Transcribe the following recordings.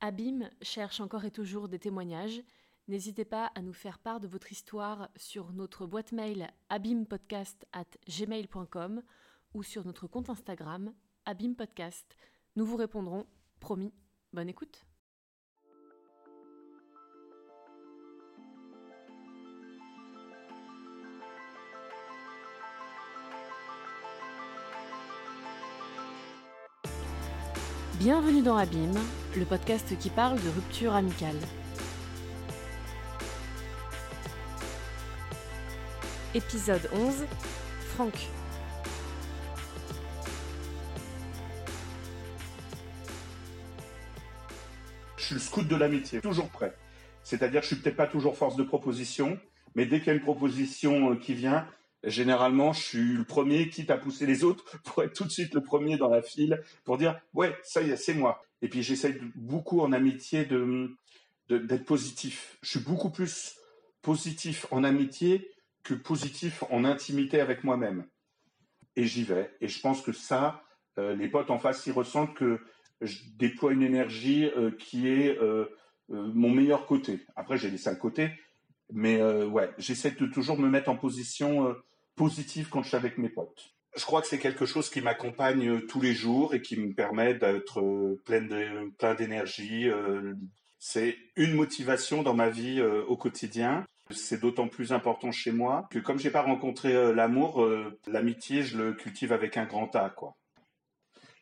Abîme cherche encore et toujours des témoignages. N'hésitez pas à nous faire part de votre histoire sur notre boîte mail abîmepodcast@gmail.com ou sur notre compte Instagram abîmepodcast. Nous vous répondrons, promis. Bonne écoute. Bienvenue dans Abîme, le podcast qui parle de rupture amicale. Épisode 11 Franck. Je suis le scout de l'amitié, toujours prêt. C'est-à-dire, je suis peut-être pas toujours force de proposition, mais dès qu'il y a une proposition euh, qui vient, généralement, je suis le premier, quitte à pousser les autres, pour être tout de suite le premier dans la file, pour dire ouais, ça y est, c'est moi. Et puis j'essaie beaucoup en amitié d'être positif. Je suis beaucoup plus positif en amitié que positif en intimité avec moi-même. Et j'y vais. Et je pense que ça, euh, les potes en face, ils ressentent que je déploie une énergie euh, qui est euh, mon meilleur côté. Après, j'ai les cinq côtés, mais ouais, j'essaie de toujours me mettre en position positive quand je suis avec mes potes. Je crois que c'est quelque chose qui m'accompagne tous les jours et qui me permet d'être de, plein d'énergie. C'est une motivation dans ma vie au quotidien. C'est d'autant plus important chez moi que comme j'ai pas rencontré l'amour, l'amitié, je le cultive avec un grand A, quoi.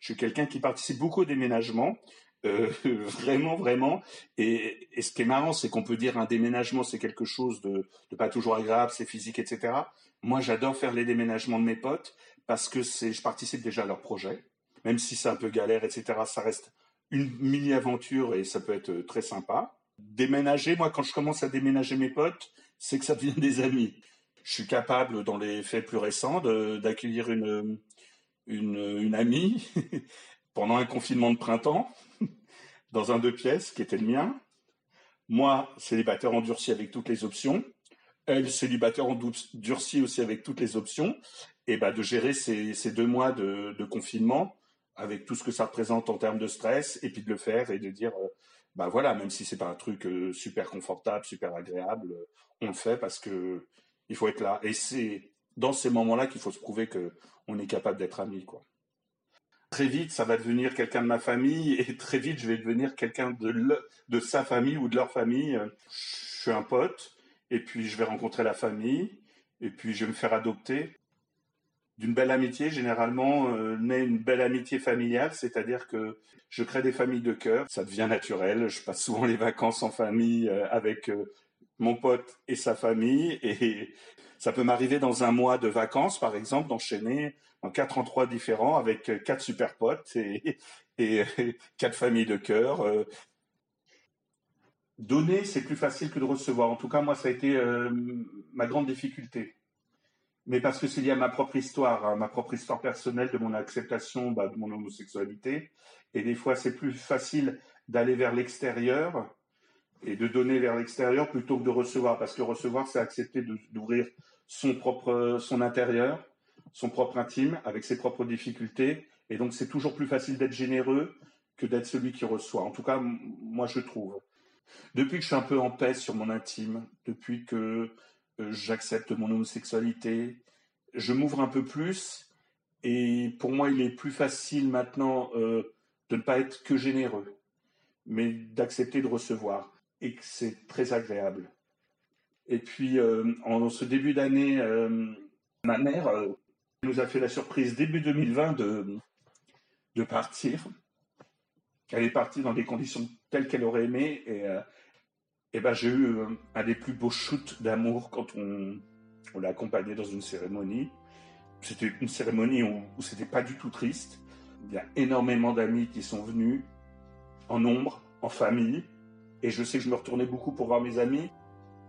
Je suis quelqu'un qui participe beaucoup au déménagement. Euh, vraiment, vraiment. Et, ce qui est marrant, c'est qu'on peut dire un déménagement, c'est quelque chose de, pas toujours agréable, c'est physique, etc. Moi, j'adore faire les déménagements de mes potes parce que je participe déjà à leur projet, même si c'est un peu galère, etc. Ça reste une mini aventure et ça peut être très sympa. Déménager, moi, quand je commence à déménager mes potes, c'est que ça devient des amis. Je suis capable, dans les faits plus récents, d'accueillir une amie pendant un confinement de printemps dans un deux pièces qui était le mien. Moi, célibataire endurci avec toutes les options. Elle, célibataire endurci aussi avec toutes les options. Et bah, de gérer ces, deux mois de, confinement avec tout ce que ça représente en termes de stress et puis de le faire et de dire, euh, bah voilà, même si c'est pas un truc euh, super confortable, super agréable, euh, on le fait parce que il faut être là. Et c'est dans ces moments-là qu'il faut se prouver que on est capable d'être amis, quoi très vite, ça va devenir quelqu'un de ma famille et très vite, je vais devenir quelqu'un de, de sa famille ou de leur famille. Je suis un pote et puis je vais rencontrer la famille et puis je vais me faire adopter. D'une belle amitié, généralement, euh, naît une belle amitié familiale, c'est-à-dire que je crée des familles de cœur, ça devient naturel. Je passe souvent les vacances en famille euh, avec euh, mon pote et sa famille et ça peut m'arriver dans un mois de vacances, par exemple, d'enchaîner en quatre endroits différents avec euh, quatre super potes et, quatre familles de cœur. Euh. Donner, c'est plus facile que de recevoir. En tout cas, moi, ça a été euh, ma grande difficulté. Mais parce que c'est lié à ma propre histoire, à ma propre histoire personnelle de mon acceptation bah, de mon homosexualité. Et des fois, c'est plus facile d'aller vers l'extérieur et de donner vers l'extérieur plutôt que de recevoir, parce que recevoir, c'est accepter d'ouvrir son propre, son intérieur, son propre intime, avec ses propres difficultés, et donc c'est toujours plus facile d'être généreux que d'être celui qui reçoit. En tout cas, moi, je trouve. Depuis que je suis un peu en paix sur mon intime, depuis que euh, j'accepte mon homosexualité, je m'ouvre un peu plus, et pour moi, il est plus facile maintenant euh, de ne pas être que généreux, mais d'accepter de recevoir et que c'est très agréable. Et puis, euh, en ce début d'année, euh, ma mère euh, nous a fait la surprise début 2020 de, de partir. Elle est partie dans des conditions telles qu'elle aurait aimé. Et, et ben, j'ai eu un des plus beaux shoots d'amour quand on, on l'a accompagnée dans une cérémonie. C'était une cérémonie où, où c'était pas du tout triste. Il y a énormément d'amis qui sont venus en nombre, en famille. Et je sais que je me retournais beaucoup pour voir mes amis.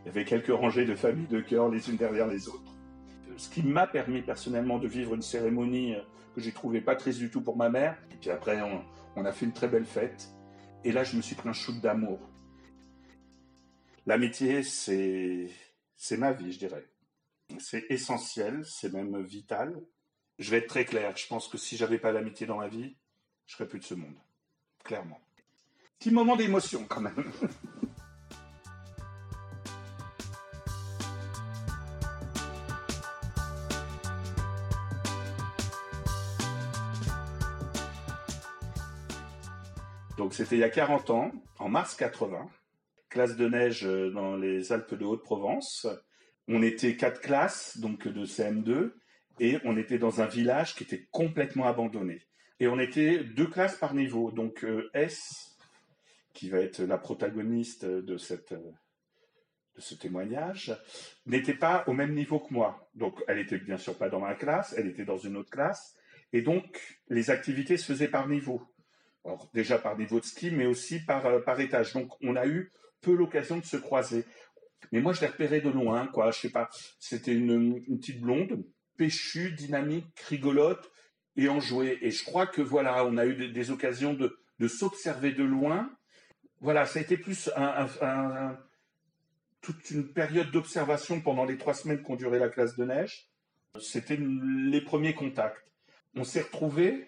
Il y avait quelques rangées de familles de cœur les unes derrière les autres. Ce qui m'a permis personnellement de vivre une cérémonie euh, que j'ai trouvé pas triste du tout pour ma mère. Et puis après, on, a fait une très belle fête. Et là, je me suis pris un shoot d'amour. L'amitié, c'est, c'est ma vie, je dirais. C'est essentiel, c'est même vital. Je vais être très clair. Je pense que si j'avais pas l'amitié dans ma vie, je serais plus de ce monde. Clairement. Petit moment d'émotion quand même. Donc c'était il y a 40 ans, en mars 80, classe de neige euh, dans les Alpes de Haute-Provence. On était quatre classes, donc de CM2, et on était dans un village qui était complètement abandonné. Et on était deux classes par niveau, donc euh, S, qui va être la protagoniste de, cette, de ce témoignage, n'était pas au même niveau que moi. Donc elle était bien sûr pas dans ma classe, elle était dans une autre classe, et donc les activités se faisaient par niveau déjà par niveau de ski, mais aussi par, euh, par étage. Donc, on a eu peu l'occasion de se croiser. Mais moi, je l'ai repéré de loin, quoi. Je sais pas. C'était une, petite blonde, péchue, dynamique, rigolote et enjouée. Et je crois que voilà, on a eu des, occasions de, de s'observer de loin. Voilà, ça a été plus toute une période d'observation pendant les trois semaines qu'ont duré la classe de neige. C'était les premiers contacts. On s'est retrouvés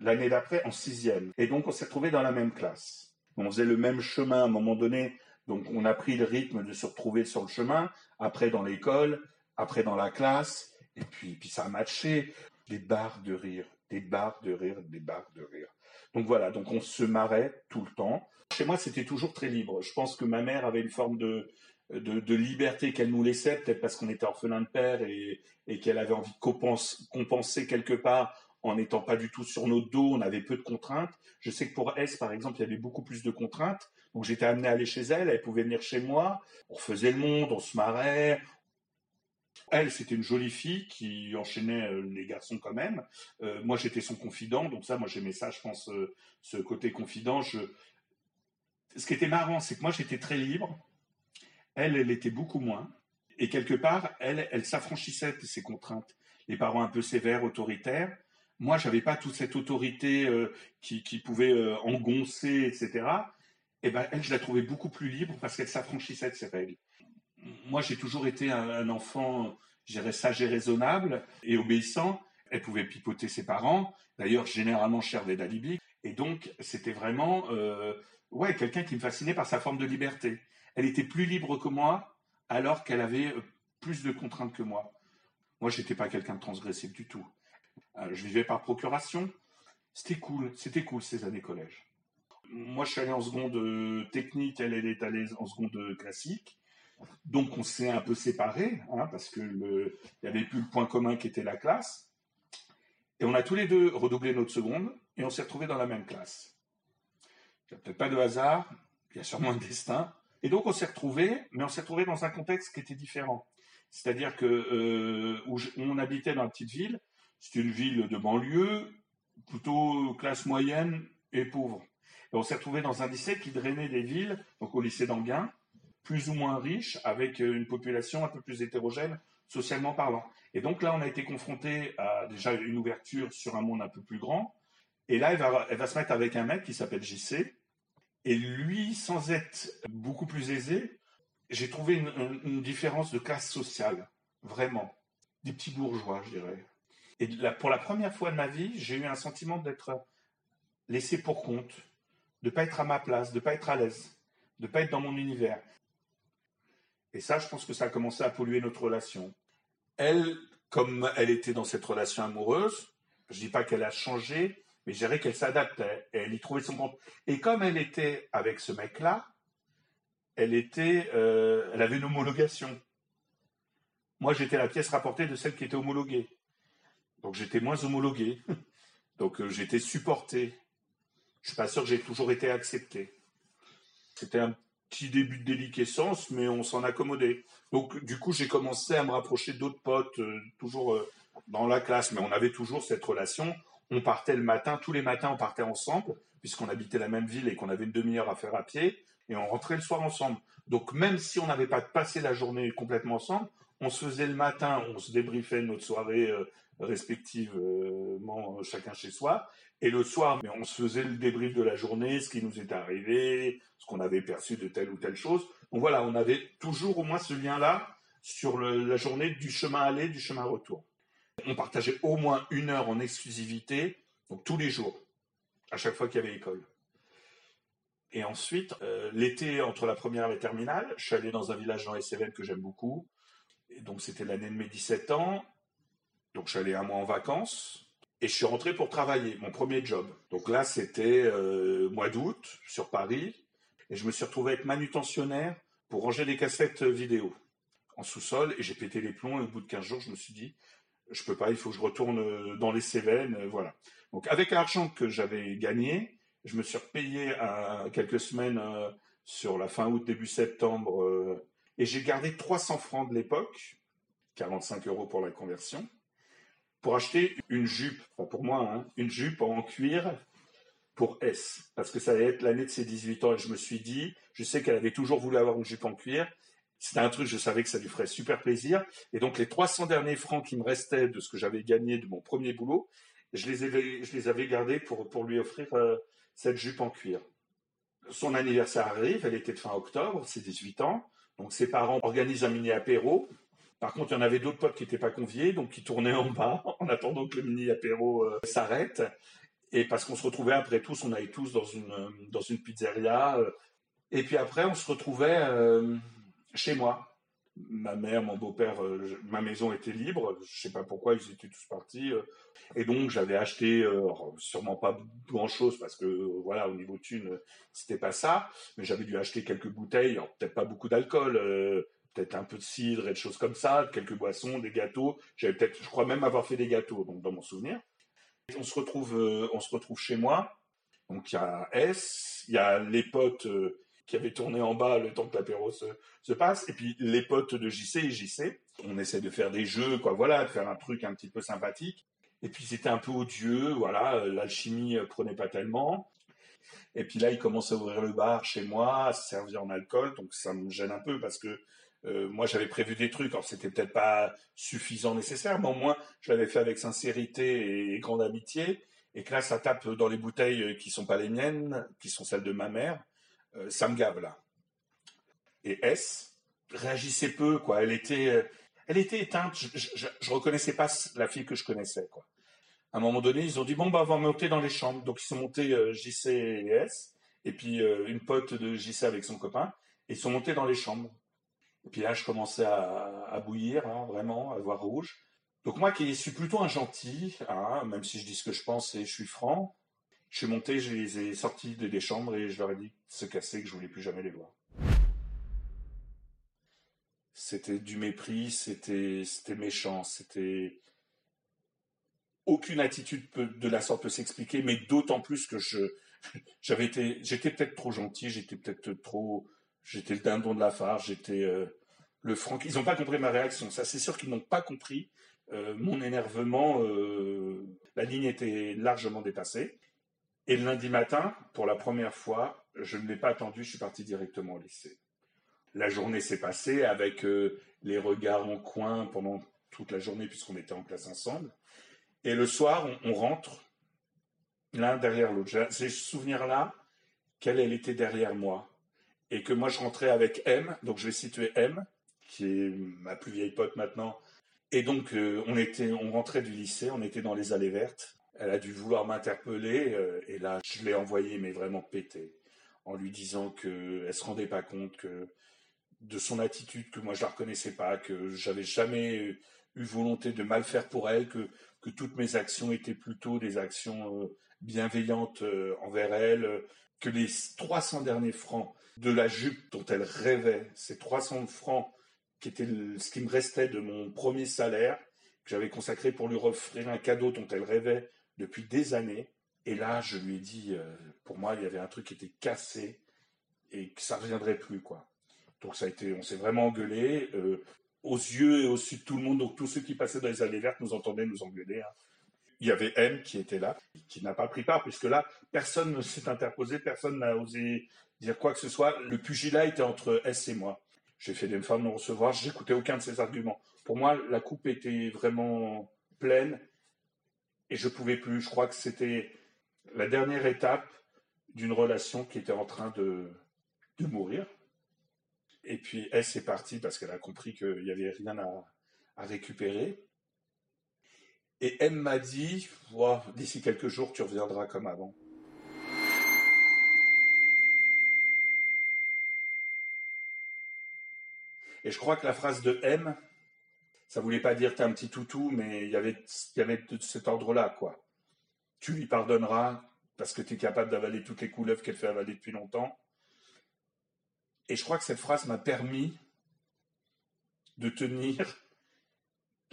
l'année d'après en sixième. Et donc on s'est retrouvés dans la même classe. On faisait le même chemin à un moment donné, donc on a pris le rythme de se retrouver sur le chemin, après dans l'école, après dans la classe, et puis, puis ça a matché. Des barres de rire, des barres de rire, des barres de rire. Donc voilà, donc on se marrait tout le temps. Chez moi, c'était toujours très libre. Je pense que ma mère avait une forme de, de, liberté qu'elle nous laissait, peut-être parce qu'on était orphelin de père et, et qu'elle avait envie de compenser quelque part en n'étant pas du tout sur nos dos, on avait peu de contraintes. Je sais que pour S, par exemple, il y avait beaucoup plus de contraintes. Donc j'étais amené à aller chez elle, elle pouvait venir chez moi. On faisait le monde, on se marrait. Elle, c'était une jolie fille qui enchaînait euh, les garçons quand même. Euh, moi, j'étais son confident, donc ça, moi, j'aimais ça, je pense, euh, ce côté confident. Ce qui était marrant, c'est que moi, j'étais très libre. Elle, elle était beaucoup moins. Et quelque part, elle, elle s'affranchissait de ses contraintes. Les parents un peu sévères, autoritaires, moi, j'avais pas toute cette autorité euh, qui, pouvait engoncer, etc. Et ben, elle, je la trouvais beaucoup plus libre parce qu'elle s'affranchissait de ses règles. Moi, j'ai toujours été un, enfant, je dirais, sage et raisonnable et obéissant. Elle pouvait pipoter ses parents. D'ailleurs, généralement, des d'alibi. Et donc, c'était vraiment, euh, ouais, quelqu'un qui me fascinait par sa forme de liberté. Elle était plus libre que moi, alors qu'elle avait plus de contraintes que moi. Moi, j'étais pas quelqu'un de transgressif du tout. Euh, je vivais par procuration. C'était cool, c'était cool ces années collège. Moi, je suis allé en seconde euh, technique, elle, est allée en seconde euh, classique. Donc, on s'est un peu séparés, hein, parce que il n'y avait plus le point commun qui était la classe. Et on a tous les deux redoublé notre seconde, et on s'est retrouvés dans la même classe. Il n'y a peut-être pas de hasard, il y a sûrement un destin. Et donc, on s'est retrouvés, mais on s'est retrouvés dans un contexte qui était différent. C'est-à-dire que où on habitait dans la petite ville, c'est une ville de banlieue, plutôt classe moyenne et pauvre. Et on s'est retrouvé dans un lycée qui drainait des villes, donc au lycée d'Anguin, plus ou moins riche, avec une population un peu plus hétérogène, socialement parlant. Et donc là, on a été confronté à déjà une ouverture sur un monde un peu plus grand. Et là, elle va, se mettre avec un mec qui s'appelle JC. Et lui, sans être beaucoup plus aisé, j'ai trouvé une différence de classe sociale, vraiment. Des petits bourgeois, je dirais. Et pour la première fois de ma vie, j'ai eu un sentiment d'être laissé pour compte, de ne pas être à ma place, de ne pas être à l'aise, de ne pas être dans mon univers. Et ça, je pense que ça a commencé à polluer notre relation. Elle, comme elle était dans cette relation amoureuse, je ne dis pas qu'elle a changé, mais je dirais qu'elle s'adaptait et elle y trouvait son compte. Et comme elle était avec ce mec-là, elle était, euh, elle avait une homologation. Moi, j'étais la pièce rapportée de celle qui était homologuée. Donc j'étais moins homologué. Donc euh, j'étais supporté. Je suis pas sûr que j'ai toujours été accepté. C'était un petit début de déliquescence, mais on s'en accommodait. Donc du coup, j'ai commencé à me rapprocher d'autres potes, euh, toujours euh, dans la classe, mais on avait toujours cette relation. On partait le matin, tous les matins, on partait ensemble, puisqu'on habitait la même ville et qu'on avait une demi-heure à faire à pied, et on rentrait le soir ensemble. Donc même si on n'avait pas passé la journée complètement ensemble, on se faisait le matin, on se débriefait notre soirée respectivement chacun chez soi. Et le soir, on se faisait le débrief de la journée, ce qui nous est arrivé, ce qu'on avait perçu de telle ou telle chose. Donc voilà, on avait toujours au moins ce lien-là sur la journée du chemin aller, du chemin retour. On partageait au moins une heure en exclusivité, donc tous les jours, à chaque fois qu'il y avait école. Et ensuite, euh, l'été entre la première et la terminale, je suis allé dans un village dans les Cévennes que j'aime beaucoup. Et donc c'était l'année de mes 17 ans. Donc je suis allé un mois en vacances. Et je suis rentré pour travailler, mon premier job. Donc là, c'était euh, mois d'août, sur Paris. Et je me suis retrouvé être manutentionnaire pour ranger des cassettes vidéo en sous-sol. Et j'ai pété les plombs. Et au bout de 15 jours, je me suis dit, je peux pas, il faut que je retourne dans les Cévennes. Voilà. Donc avec l'argent que j'avais gagné, je me suis repayé quelques semaines euh, sur la fin août, début septembre, euh, et j'ai gardé 300 francs de l'époque, 45 euros pour la conversion, pour acheter une jupe, pour moi, hein, une jupe en cuir pour S, parce que ça allait être l'année de ses 18 ans, et je me suis dit, je sais qu'elle avait toujours voulu avoir une jupe en cuir, c'était un truc, je savais que ça lui ferait super plaisir, et donc les 300 derniers francs qui me restaient de ce que j'avais gagné de mon premier boulot, je les avais, je les avais gardés pour, pour lui offrir euh, cette jupe en cuir. Son anniversaire arrive, elle était de fin octobre, c'est 18 ans, donc ses parents organisent un mini apéro. Par contre, il y en avait d'autres potes qui n'étaient pas conviés, donc qui tournaient en bas en attendant que le mini apéro euh, s'arrête. Et parce qu'on se retrouvait après tous, on allait tous dans une, dans une pizzeria. Euh. et puis après, on se retrouvait euh, chez moi ma mère, mon beau-père, euh, ma maison était libre. Je sais pas pourquoi ils étaient tous partis. Euh. et donc j'avais acheté euh, sûrement pas grand-chose parce que voilà au niveau thune c'était pas ça, mais j'avais dû acheter quelques bouteilles, peut-être pas beaucoup d'alcool, peut-être un peu de cidre et de choses comme ça, quelques boissons, des gâteaux. J'avais peut-être, je crois même avoir fait des gâteaux, donc dans mon souvenir. On se retrouve, on se retrouve chez moi. Donc il y a S, il y a les potes qui avait tourné en bas le temps que l'apéro se, passe, et puis les potes de JC et JC. On essaie de faire des jeux, quoi, voilà, de faire un truc un petit peu sympathique. Et puis c'était un peu odieux, voilà, l'alchimie prenait pas tellement. Et puis là, il commence à ouvrir le bar chez moi, à se servir en alcool, donc ça me gêne un peu parce que euh, moi j'avais prévu des trucs, alors c'était peut-être pas suffisant nécessaire, mais au moins je l'avais fait avec sincérité et grande amitié. Et que là, ça tape dans les bouteilles qui sont pas les miennes, qui sont celles de ma mère. Euh, ça me gave là. Et S réagissait peu, quoi. Elle était, euh, elle était éteinte. Je, ne reconnaissais pas la fille que je connaissais, quoi. À un moment donné, ils ont dit bon bah on va monter dans les chambres. Donc ils sont montés euh, JC et S, et puis une pote de JC avec son copain, et ils sont montés dans les chambres. Et puis là, je commençais à, bouillir, hein, vraiment, à voir rouge. Donc moi qui suis plutôt un gentil, hein, même si je dis ce que je pense et je suis franc, je suis monté, je les ai sortis des chambres et je leur ai dit de se casser, que je voulais plus jamais les voir. C'était du mépris, c'était, méchant, c'était aucune attitude de la sorte peut s'expliquer, mais d'autant plus que j'avais été, j'étais peut-être trop gentil, j'étais peut-être trop, j'étais le dindon de la farce, j'étais euh, le franc. Ils n'ont pas compris ma réaction. Ça, c'est sûr qu'ils n'ont pas compris euh, mon énervement. Euh, la ligne était largement dépassée. Et le lundi matin, pour la première fois, je ne l'ai pas attendu, je suis parti directement au lycée. La journée s'est passée avec les regards en coin pendant toute la journée puisqu'on était en classe ensemble. Et le soir, on, rentre l'un derrière l'autre. J'ai ce souvenir-là qu'elle, elle était derrière moi. Et que moi, je rentrais avec M, donc je vais situer M, qui est ma plus vieille pote maintenant. Et donc, euh, on, était, on rentrait du lycée, on était dans les allées vertes. Elle a dû vouloir m'interpeller euh, et là, je l'ai envoyé, mais vraiment pété, en lui disant qu'elle se rendait pas compte que de son attitude, que moi je la reconnaissais pas, que j'avais jamais eu volonté de mal faire pour elle, que, que toutes mes actions étaient plutôt des actions euh, bienveillantes envers elle, que les 300 derniers francs de la jupe dont elle rêvait, ces 300 francs qui étaient ce qui me restait de mon premier salaire, que j'avais consacré pour lui offrir un cadeau dont elle rêvait depuis des années. Et là, je lui ai dit, euh, pour moi, il y avait un truc qui était cassé et que ça reviendrait plus, quoi. Donc ça a été, on s'est vraiment engueulé euh, aux yeux et au sud de tout le monde. Donc tous ceux qui passaient dans les allées vertes nous entendaient nous engueuler. Hein. Il y avait M qui était là, qui n'a pas pris part, puisque là, personne ne s'est interposé, personne n'a osé dire quoi que ce soit. Le pugilat était entre S et moi. J'ai fait des femmes de me recevoir, j'écoutais aucun de ses arguments. Pour moi, la coupe était vraiment pleine et je pouvais plus. Je crois que c'était la dernière étape d'une relation qui était en train de, de mourir. Et puis elle s'est partie parce qu'elle a compris qu'il n'y avait rien à, à, récupérer. Et M m'a dit, d'ici quelques jours, tu reviendras comme avant. Et je crois que la phrase de M, ça voulait pas dire t'es un petit toutou, mais il y avait, y avait cet ordre-là, quoi. Tu lui pardonneras parce que tu es capable d'avaler toutes les couleuvres qu'elle fait avaler depuis longtemps. Et je crois que cette phrase m'a permis de tenir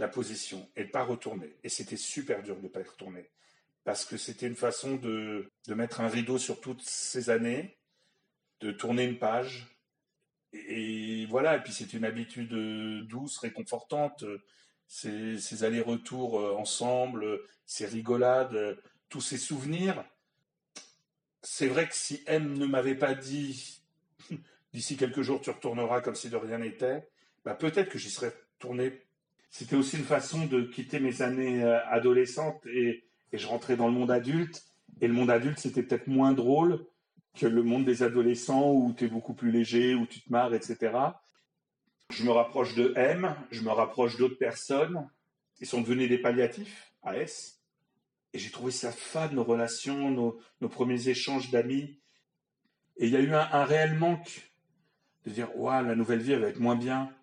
la position et pas retourner. Et c'était super dur de pas retourner. Parce que c'était une façon de, de mettre un rideau sur toutes ces années, de tourner une page. Et voilà, et puis c'est une habitude euh, douce, réconfortante. Ces, allers-retours euh, ensemble, ces rigolades, tous ces souvenirs. C'est vrai que si M ne m'avait pas dit d'ici quelques jours tu retourneras comme si de rien n'était, bah peut-être que j'y serais retourné. C'était aussi une façon de quitter mes années euh, adolescentes et, je rentrais dans le monde adulte. Et le monde adulte, c'était peut-être moins drôle que le monde des adolescents où tu es beaucoup plus léger, où tu te marres, etc. Je me rapproche de M, je me rapproche d'autres personnes. Ils sont devenus des palliatifs à S. Et j'ai trouvé ça fade, nos relations, nos, premiers échanges d'amis. Et il y a eu un, réel manque de dire, ouais, la nouvelle vie, elle va être moins bien.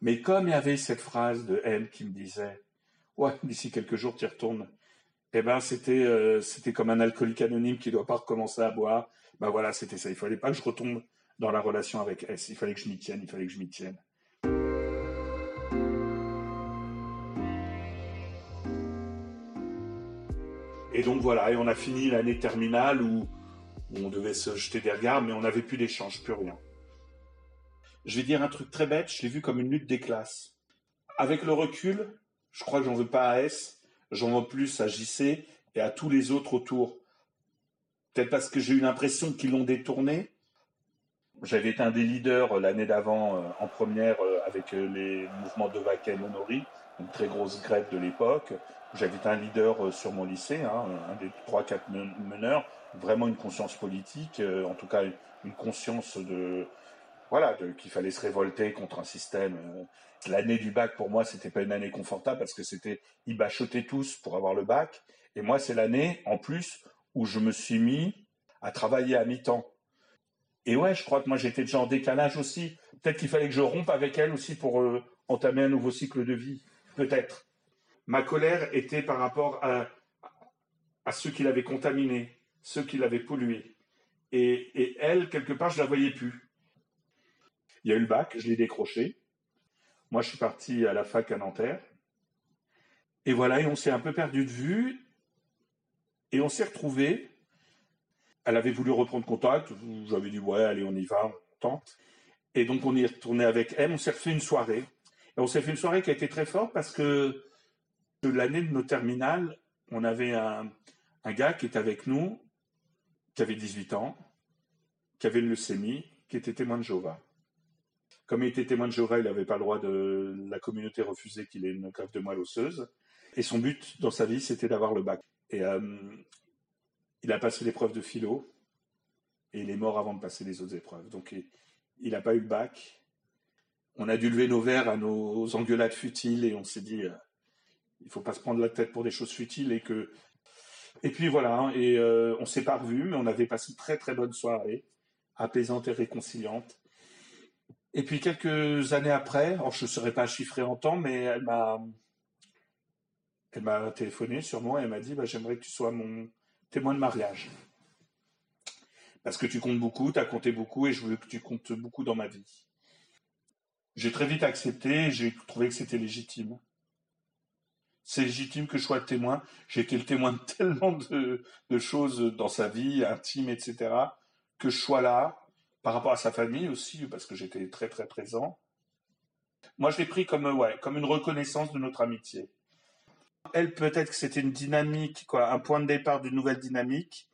Mais comme il y avait cette phrase de M qui me disait, ouais, d'ici quelques jours, tu y retournes. Eh ben, c'était, euh, c'était comme un alcoolique anonyme qui ne doit pas recommencer à boire. Ben voilà, c'était ça. Il fallait pas que je retombe dans la relation avec S. Il fallait que je m'y tienne. Il fallait que je m'y tienne. Et donc voilà, et on a fini l'année terminale où, où on devait se jeter des regards, mais on n'avait plus d'échange, plus rien. Je vais dire un truc très bête, je l'ai vu comme une lutte des classes. Avec le recul, je crois que j'en veux pas à S, j'en veux plus à JC et à tous les autres autour. Peut-être parce que j'ai eu l'impression qu'ils l'ont détourné. J'avais été un des leaders l'année d'avant euh, en première euh, avec euh, les mouvements de Vaquet Honori, une très grosse grève de l'époque. J'avais été un leader sur mon lycée, hein, un des trois, quatre meneurs, vraiment une conscience politique, en tout cas une conscience de, voilà, qu'il fallait se révolter contre un système. L'année du bac, pour moi, c'était pas une année confortable parce que c'était, ils bachotaient tous pour avoir le bac. Et moi, c'est l'année, en plus, où je me suis mis à travailler à mi-temps. Et ouais, je crois que moi, j'étais déjà en décalage aussi. Peut-être qu'il fallait que je rompe avec elle aussi pour euh, entamer un nouveau cycle de vie. Peut-être. Ma colère était par rapport à, à ceux qui l'avaient contaminé, ceux qui l'avaient pollué. Et, et elle, quelque part, je la voyais plus. Il y a eu le bac, je l'ai décroché. Moi, je suis parti à la fac à Nanterre. Et voilà, et on s'est un peu perdu de vue. Et on s'est retrouvé. Elle avait voulu reprendre contact. J'avais dit, ouais, allez, on y va, on tente. Et donc, on est retourné avec elle. On s'est refait une soirée. Et on s'est fait une soirée qui a été très forte parce que l'année de nos terminales, on avait un, un gars qui était avec nous, qui avait 18 ans, qui avait une leucémie, qui était témoin de Jéhovah. Comme il était témoin de Jéhovah, il n'avait pas le droit de la communauté refusait qu'il ait une greffe de moelle osseuse. Et son but dans sa vie, c'était d'avoir le bac. Et euh, il a passé l'épreuve de philo et il est mort avant de passer les autres épreuves. Donc il n'a pas eu le bac. On a dû lever nos verres à nos engueulades futiles et on s'est dit euh, il faut pas se prendre la tête pour des choses futiles et que et puis voilà hein, et euh, on s'est pas revus mais on avait passé une très très bonne soirée apaisante et réconciliante et puis quelques années après, alors je ne saurais pas chiffrer en temps, mais elle m'a, téléphoné sur moi et elle m'a dit bah, J'aimerais que tu sois mon témoin de mariage. Parce que tu comptes beaucoup, tu as compté beaucoup et je veux que tu comptes beaucoup dans ma vie. J'ai très vite accepté et j'ai trouvé que c'était légitime. C'est légitime que je sois témoin. J'ai été le témoin de tellement de choses dans sa vie, intime, etc., que je sois là, par rapport à sa famille aussi, parce que j'étais très très présent. Moi, je l'ai pris comme, ouais, comme une reconnaissance de notre amitié. Elle, peut-être que c'était une dynamique, quoi, un point de départ d'une nouvelle dynamique.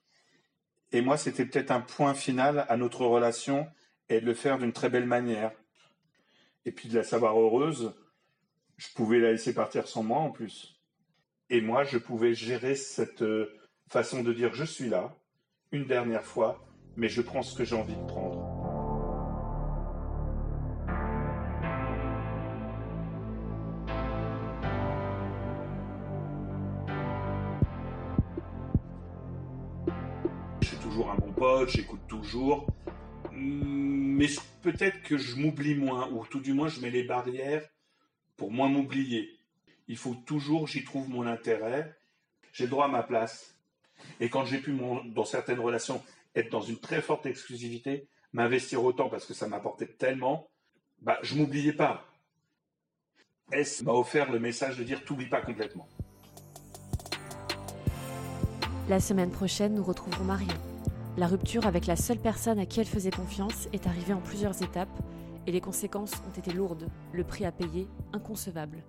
Et moi, c'était peut-être un point final à notre relation et de le faire d'une très belle manière. Et puis de la savoir heureuse, je pouvais la laisser partir sans moi en plus. Et moi, je pouvais gérer cette euh, façon de dire je suis là, une dernière fois, mais je prends ce que j'ai envie de prendre. Je suis toujours un bon pote, j'écoute toujours. Hmm, mais peut-être que je m'oublie moins, ou tout du moins je mets les barrières pour moins m'oublier. Il faut toujours, j'y trouve mon intérêt. J'ai droit à ma place. Et quand j'ai pu, dans certaines relations, être dans une très forte exclusivité, m'investir autant parce que ça m'apportait tellement, bah, je m'oubliais pas. S m'a offert le message de dire t'oublies pas complètement. La semaine prochaine, nous retrouverons Marion. La rupture avec la seule personne à qui elle faisait confiance est arrivée en plusieurs étapes et les conséquences ont été lourdes, le prix à payer inconcevable.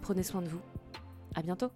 Prenez soin de vous. À bientôt.